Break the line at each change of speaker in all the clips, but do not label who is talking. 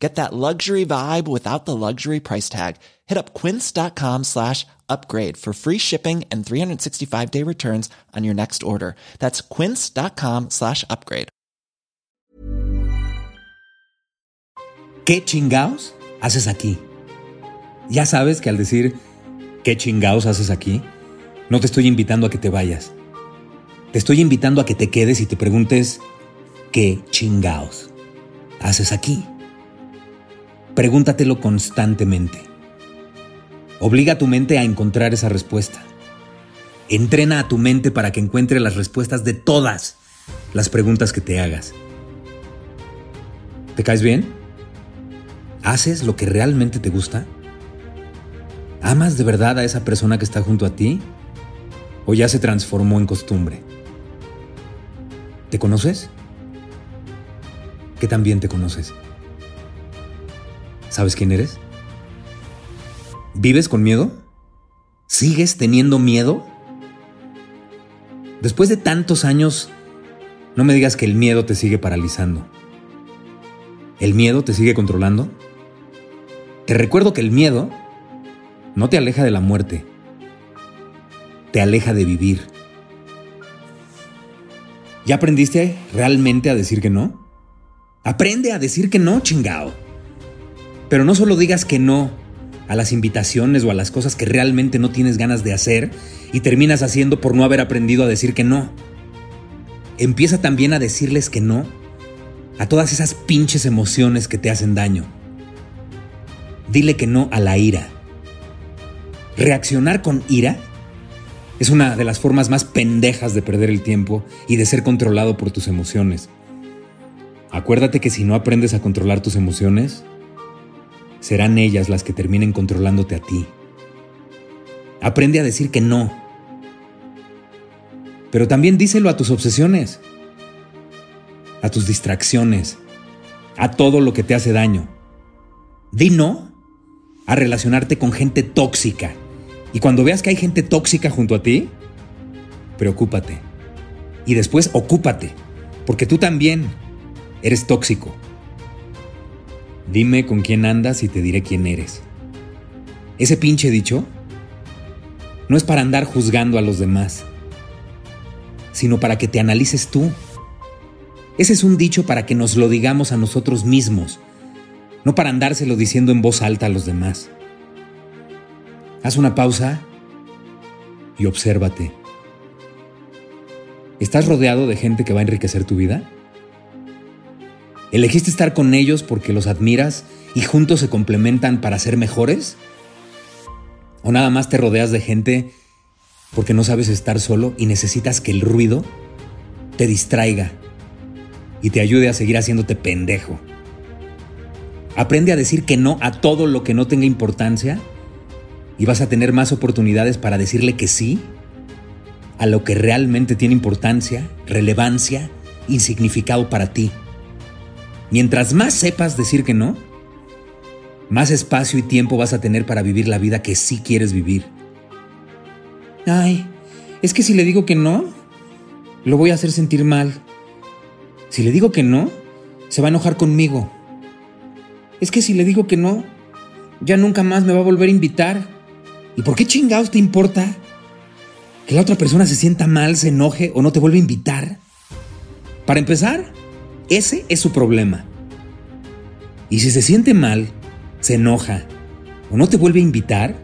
Get that luxury vibe without the luxury price tag. Hit up quince.com slash upgrade for free shipping and 365 day returns on your next order. That's quince.com slash upgrade.
¿Qué chingaos haces aquí? Ya sabes que al decir ¿qué chingaos haces aquí? No te estoy invitando a que te vayas. Te estoy invitando a que te quedes y te preguntes ¿qué chingaos haces aquí? Pregúntatelo constantemente. Obliga a tu mente a encontrar esa respuesta. Entrena a tu mente para que encuentre las respuestas de todas las preguntas que te hagas. ¿Te caes bien? ¿Haces lo que realmente te gusta? ¿Amas de verdad a esa persona que está junto a ti? ¿O ya se transformó en costumbre? ¿Te conoces? ¿Qué también te conoces? ¿Sabes quién eres? ¿Vives con miedo? ¿Sigues teniendo miedo? Después de tantos años, no me digas que el miedo te sigue paralizando. ¿El miedo te sigue controlando? Te recuerdo que el miedo no te aleja de la muerte, te aleja de vivir. ¿Ya aprendiste realmente a decir que no? Aprende a decir que no, chingao. Pero no solo digas que no a las invitaciones o a las cosas que realmente no tienes ganas de hacer y terminas haciendo por no haber aprendido a decir que no. Empieza también a decirles que no a todas esas pinches emociones que te hacen daño. Dile que no a la ira. Reaccionar con ira es una de las formas más pendejas de perder el tiempo y de ser controlado por tus emociones. Acuérdate que si no aprendes a controlar tus emociones, serán ellas las que terminen controlándote a ti. Aprende a decir que no. Pero también díselo a tus obsesiones, a tus distracciones, a todo lo que te hace daño. Di no a relacionarte con gente tóxica. Y cuando veas que hay gente tóxica junto a ti, preocúpate. Y después ocúpate, porque tú también eres tóxico. Dime con quién andas y te diré quién eres. Ese pinche dicho no es para andar juzgando a los demás, sino para que te analices tú. Ese es un dicho para que nos lo digamos a nosotros mismos, no para andárselo diciendo en voz alta a los demás. Haz una pausa y obsérvate. ¿Estás rodeado de gente que va a enriquecer tu vida? ¿Elegiste estar con ellos porque los admiras y juntos se complementan para ser mejores? ¿O nada más te rodeas de gente porque no sabes estar solo y necesitas que el ruido te distraiga y te ayude a seguir haciéndote pendejo? Aprende a decir que no a todo lo que no tenga importancia y vas a tener más oportunidades para decirle que sí a lo que realmente tiene importancia, relevancia y significado para ti. Mientras más sepas decir que no, más espacio y tiempo vas a tener para vivir la vida que sí quieres vivir. Ay, es que si le digo que no, lo voy a hacer sentir mal. Si le digo que no, se va a enojar conmigo. Es que si le digo que no, ya nunca más me va a volver a invitar. ¿Y por qué chingados te importa? Que la otra persona se sienta mal, se enoje o no te vuelva a invitar. Para empezar, ese es su problema. Y si se siente mal, se enoja o no te vuelve a invitar,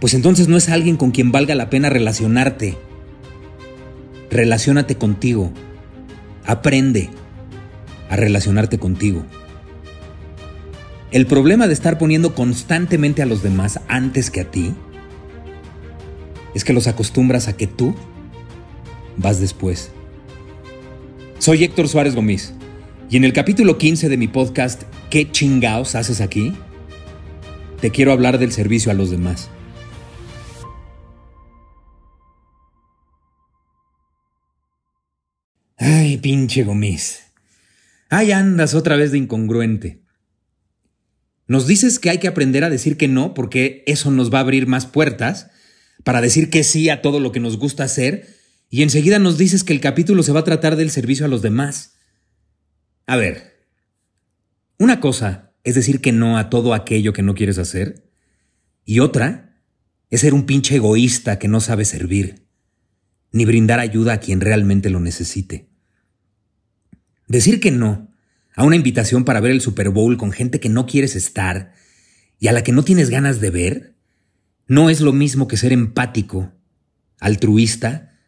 pues entonces no es alguien con quien valga la pena relacionarte. Relaciónate contigo. Aprende a relacionarte contigo. El problema de estar poniendo constantemente a los demás antes que a ti es que los acostumbras a que tú vas después. Soy Héctor Suárez Gómez y en el capítulo 15 de mi podcast, ¿Qué chingaos haces aquí? Te quiero hablar del servicio a los demás. Ay, pinche gomis. Ay, andas otra vez de incongruente. Nos dices que hay que aprender a decir que no porque eso nos va a abrir más puertas para decir que sí a todo lo que nos gusta hacer y enseguida nos dices que el capítulo se va a tratar del servicio a los demás. A ver, una cosa es decir que no a todo aquello que no quieres hacer y otra es ser un pinche egoísta que no sabe servir, ni brindar ayuda a quien realmente lo necesite. Decir que no a una invitación para ver el Super Bowl con gente que no quieres estar y a la que no tienes ganas de ver, no es lo mismo que ser empático, altruista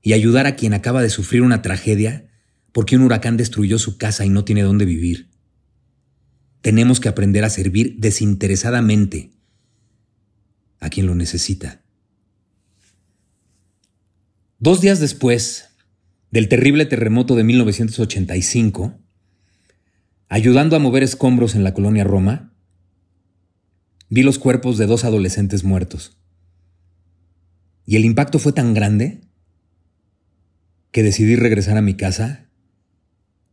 y ayudar a quien acaba de sufrir una tragedia porque un huracán destruyó su casa y no tiene dónde vivir. Tenemos que aprender a servir desinteresadamente a quien lo necesita. Dos días después del terrible terremoto de 1985, ayudando a mover escombros en la colonia Roma, vi los cuerpos de dos adolescentes muertos. Y el impacto fue tan grande que decidí regresar a mi casa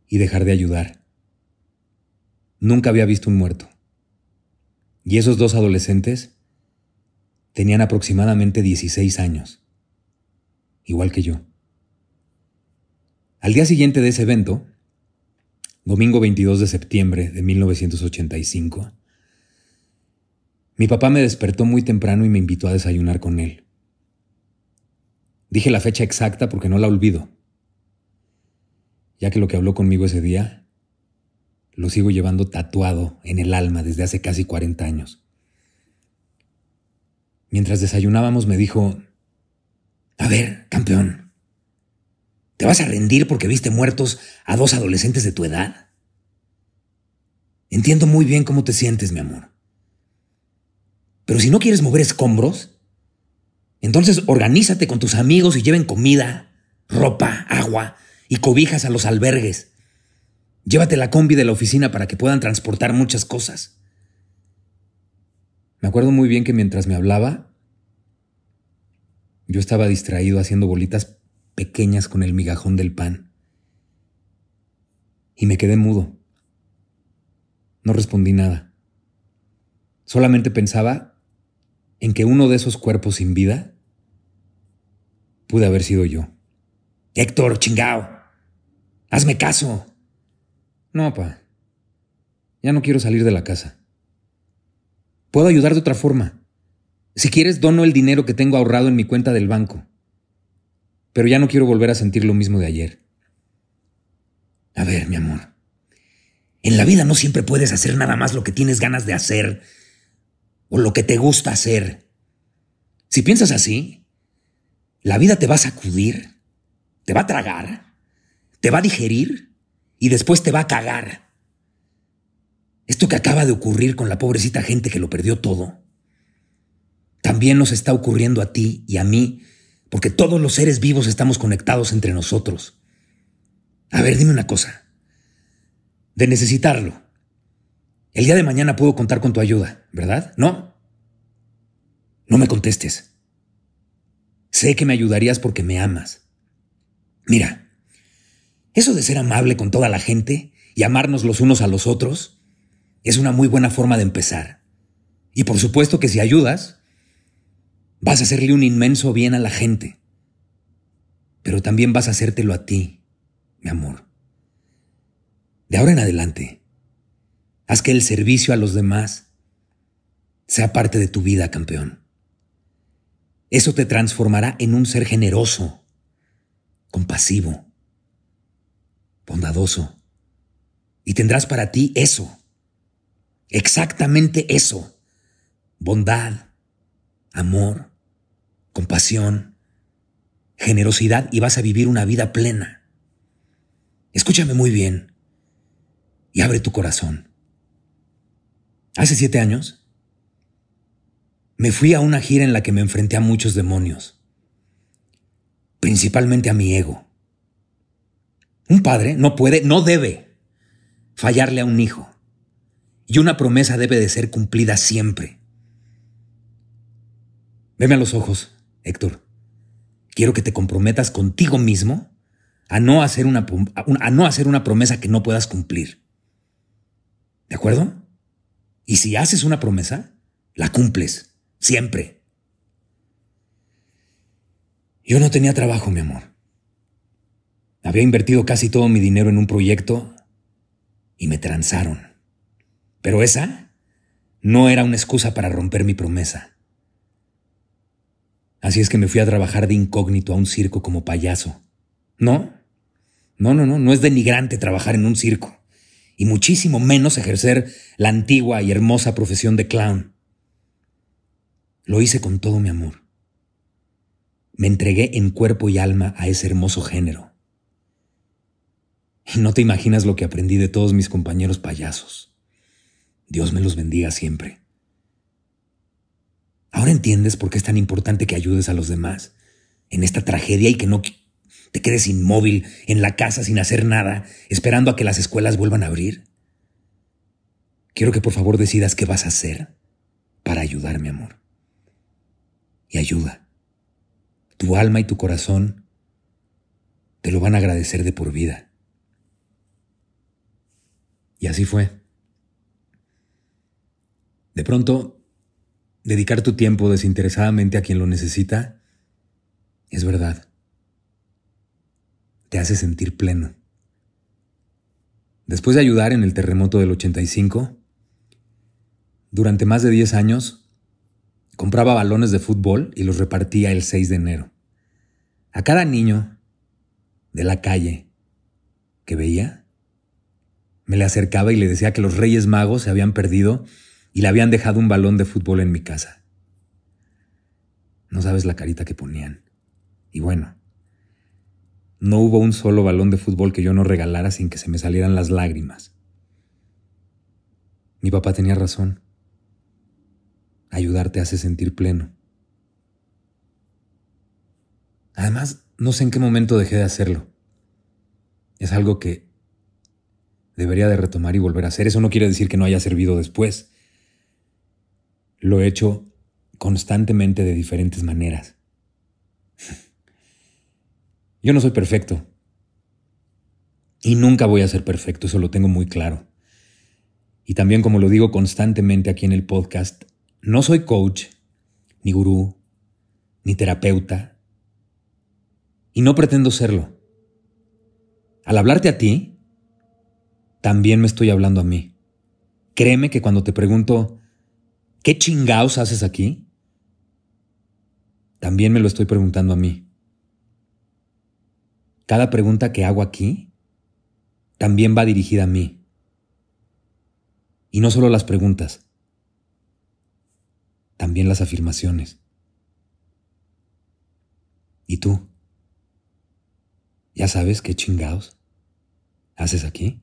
y dejar de ayudar. Nunca había visto un muerto. Y esos dos adolescentes tenían aproximadamente 16 años, igual que yo. Al día siguiente de ese evento, domingo 22 de septiembre de 1985, mi papá me despertó muy temprano y me invitó a desayunar con él. Dije la fecha exacta porque no la olvido, ya que lo que habló conmigo ese día lo sigo llevando tatuado en el alma desde hace casi 40 años. Mientras desayunábamos me dijo, a ver, campeón, ¿te vas a rendir porque viste muertos a dos adolescentes de tu edad? Entiendo muy bien cómo te sientes, mi amor. Pero si no quieres mover escombros, entonces organízate con tus amigos y lleven comida, ropa, agua y cobijas a los albergues. Llévate la combi de la oficina para que puedan transportar muchas cosas. Me acuerdo muy bien que mientras me hablaba, yo estaba distraído haciendo bolitas pequeñas con el migajón del pan. Y me quedé mudo. No respondí nada. Solamente pensaba en que uno de esos cuerpos sin vida pude haber sido yo. Héctor, chingao. Hazme caso. No, pa. Ya no quiero salir de la casa. Puedo ayudar de otra forma. Si quieres, dono el dinero que tengo ahorrado en mi cuenta del banco. Pero ya no quiero volver a sentir lo mismo de ayer. A ver, mi amor. En la vida no siempre puedes hacer nada más lo que tienes ganas de hacer o lo que te gusta hacer. Si piensas así, la vida te va a sacudir, te va a tragar, te va a digerir y después te va a cagar. Esto que acaba de ocurrir con la pobrecita gente que lo perdió todo, también nos está ocurriendo a ti y a mí, porque todos los seres vivos estamos conectados entre nosotros. A ver, dime una cosa. De necesitarlo, el día de mañana puedo contar con tu ayuda, ¿verdad? ¿No? No me contestes. Sé que me ayudarías porque me amas. Mira, eso de ser amable con toda la gente y amarnos los unos a los otros es una muy buena forma de empezar. Y por supuesto que si ayudas, vas a hacerle un inmenso bien a la gente. Pero también vas a hacértelo a ti, mi amor. De ahora en adelante, Haz que el servicio a los demás sea parte de tu vida, campeón. Eso te transformará en un ser generoso, compasivo, bondadoso. Y tendrás para ti eso, exactamente eso, bondad, amor, compasión, generosidad y vas a vivir una vida plena. Escúchame muy bien y abre tu corazón. Hace siete años, me fui a una gira en la que me enfrenté a muchos demonios, principalmente a mi ego. Un padre no puede, no debe fallarle a un hijo, y una promesa debe de ser cumplida siempre. Veme a los ojos, Héctor. Quiero que te comprometas contigo mismo a no hacer una, a no hacer una promesa que no puedas cumplir. ¿De acuerdo? Y si haces una promesa, la cumples, siempre. Yo no tenía trabajo, mi amor. Había invertido casi todo mi dinero en un proyecto y me transaron. Pero esa no era una excusa para romper mi promesa. Así es que me fui a trabajar de incógnito a un circo como payaso. No, no, no, no, no es denigrante trabajar en un circo, y muchísimo menos ejercer la antigua y hermosa profesión de clown. Lo hice con todo mi amor. Me entregué en cuerpo y alma a ese hermoso género. Y no te imaginas lo que aprendí de todos mis compañeros payasos. Dios me los bendiga siempre. Ahora entiendes por qué es tan importante que ayudes a los demás en esta tragedia y que no te quedes inmóvil en la casa sin hacer nada, esperando a que las escuelas vuelvan a abrir. Quiero que por favor decidas qué vas a hacer para ayudar, mi amor. Y ayuda. Tu alma y tu corazón te lo van a agradecer de por vida. Y así fue. De pronto, dedicar tu tiempo desinteresadamente a quien lo necesita es verdad. Te hace sentir pleno. Después de ayudar en el terremoto del 85, durante más de 10 años, compraba balones de fútbol y los repartía el 6 de enero. A cada niño de la calle que veía, me le acercaba y le decía que los Reyes Magos se habían perdido y le habían dejado un balón de fútbol en mi casa. No sabes la carita que ponían. Y bueno, no hubo un solo balón de fútbol que yo no regalara sin que se me salieran las lágrimas. Mi papá tenía razón. Ayudarte hace sentir pleno. Además, no sé en qué momento dejé de hacerlo. Es algo que debería de retomar y volver a hacer. Eso no quiere decir que no haya servido después. Lo he hecho constantemente de diferentes maneras. Yo no soy perfecto. Y nunca voy a ser perfecto, eso lo tengo muy claro. Y también como lo digo constantemente aquí en el podcast, no soy coach, ni gurú, ni terapeuta. Y no pretendo serlo. Al hablarte a ti, también me estoy hablando a mí. Créeme que cuando te pregunto, ¿qué chingaos haces aquí? También me lo estoy preguntando a mí. Cada pregunta que hago aquí también va dirigida a mí. Y no solo las preguntas, también las afirmaciones. ¿Y tú? ¿Ya sabes qué chingados haces aquí?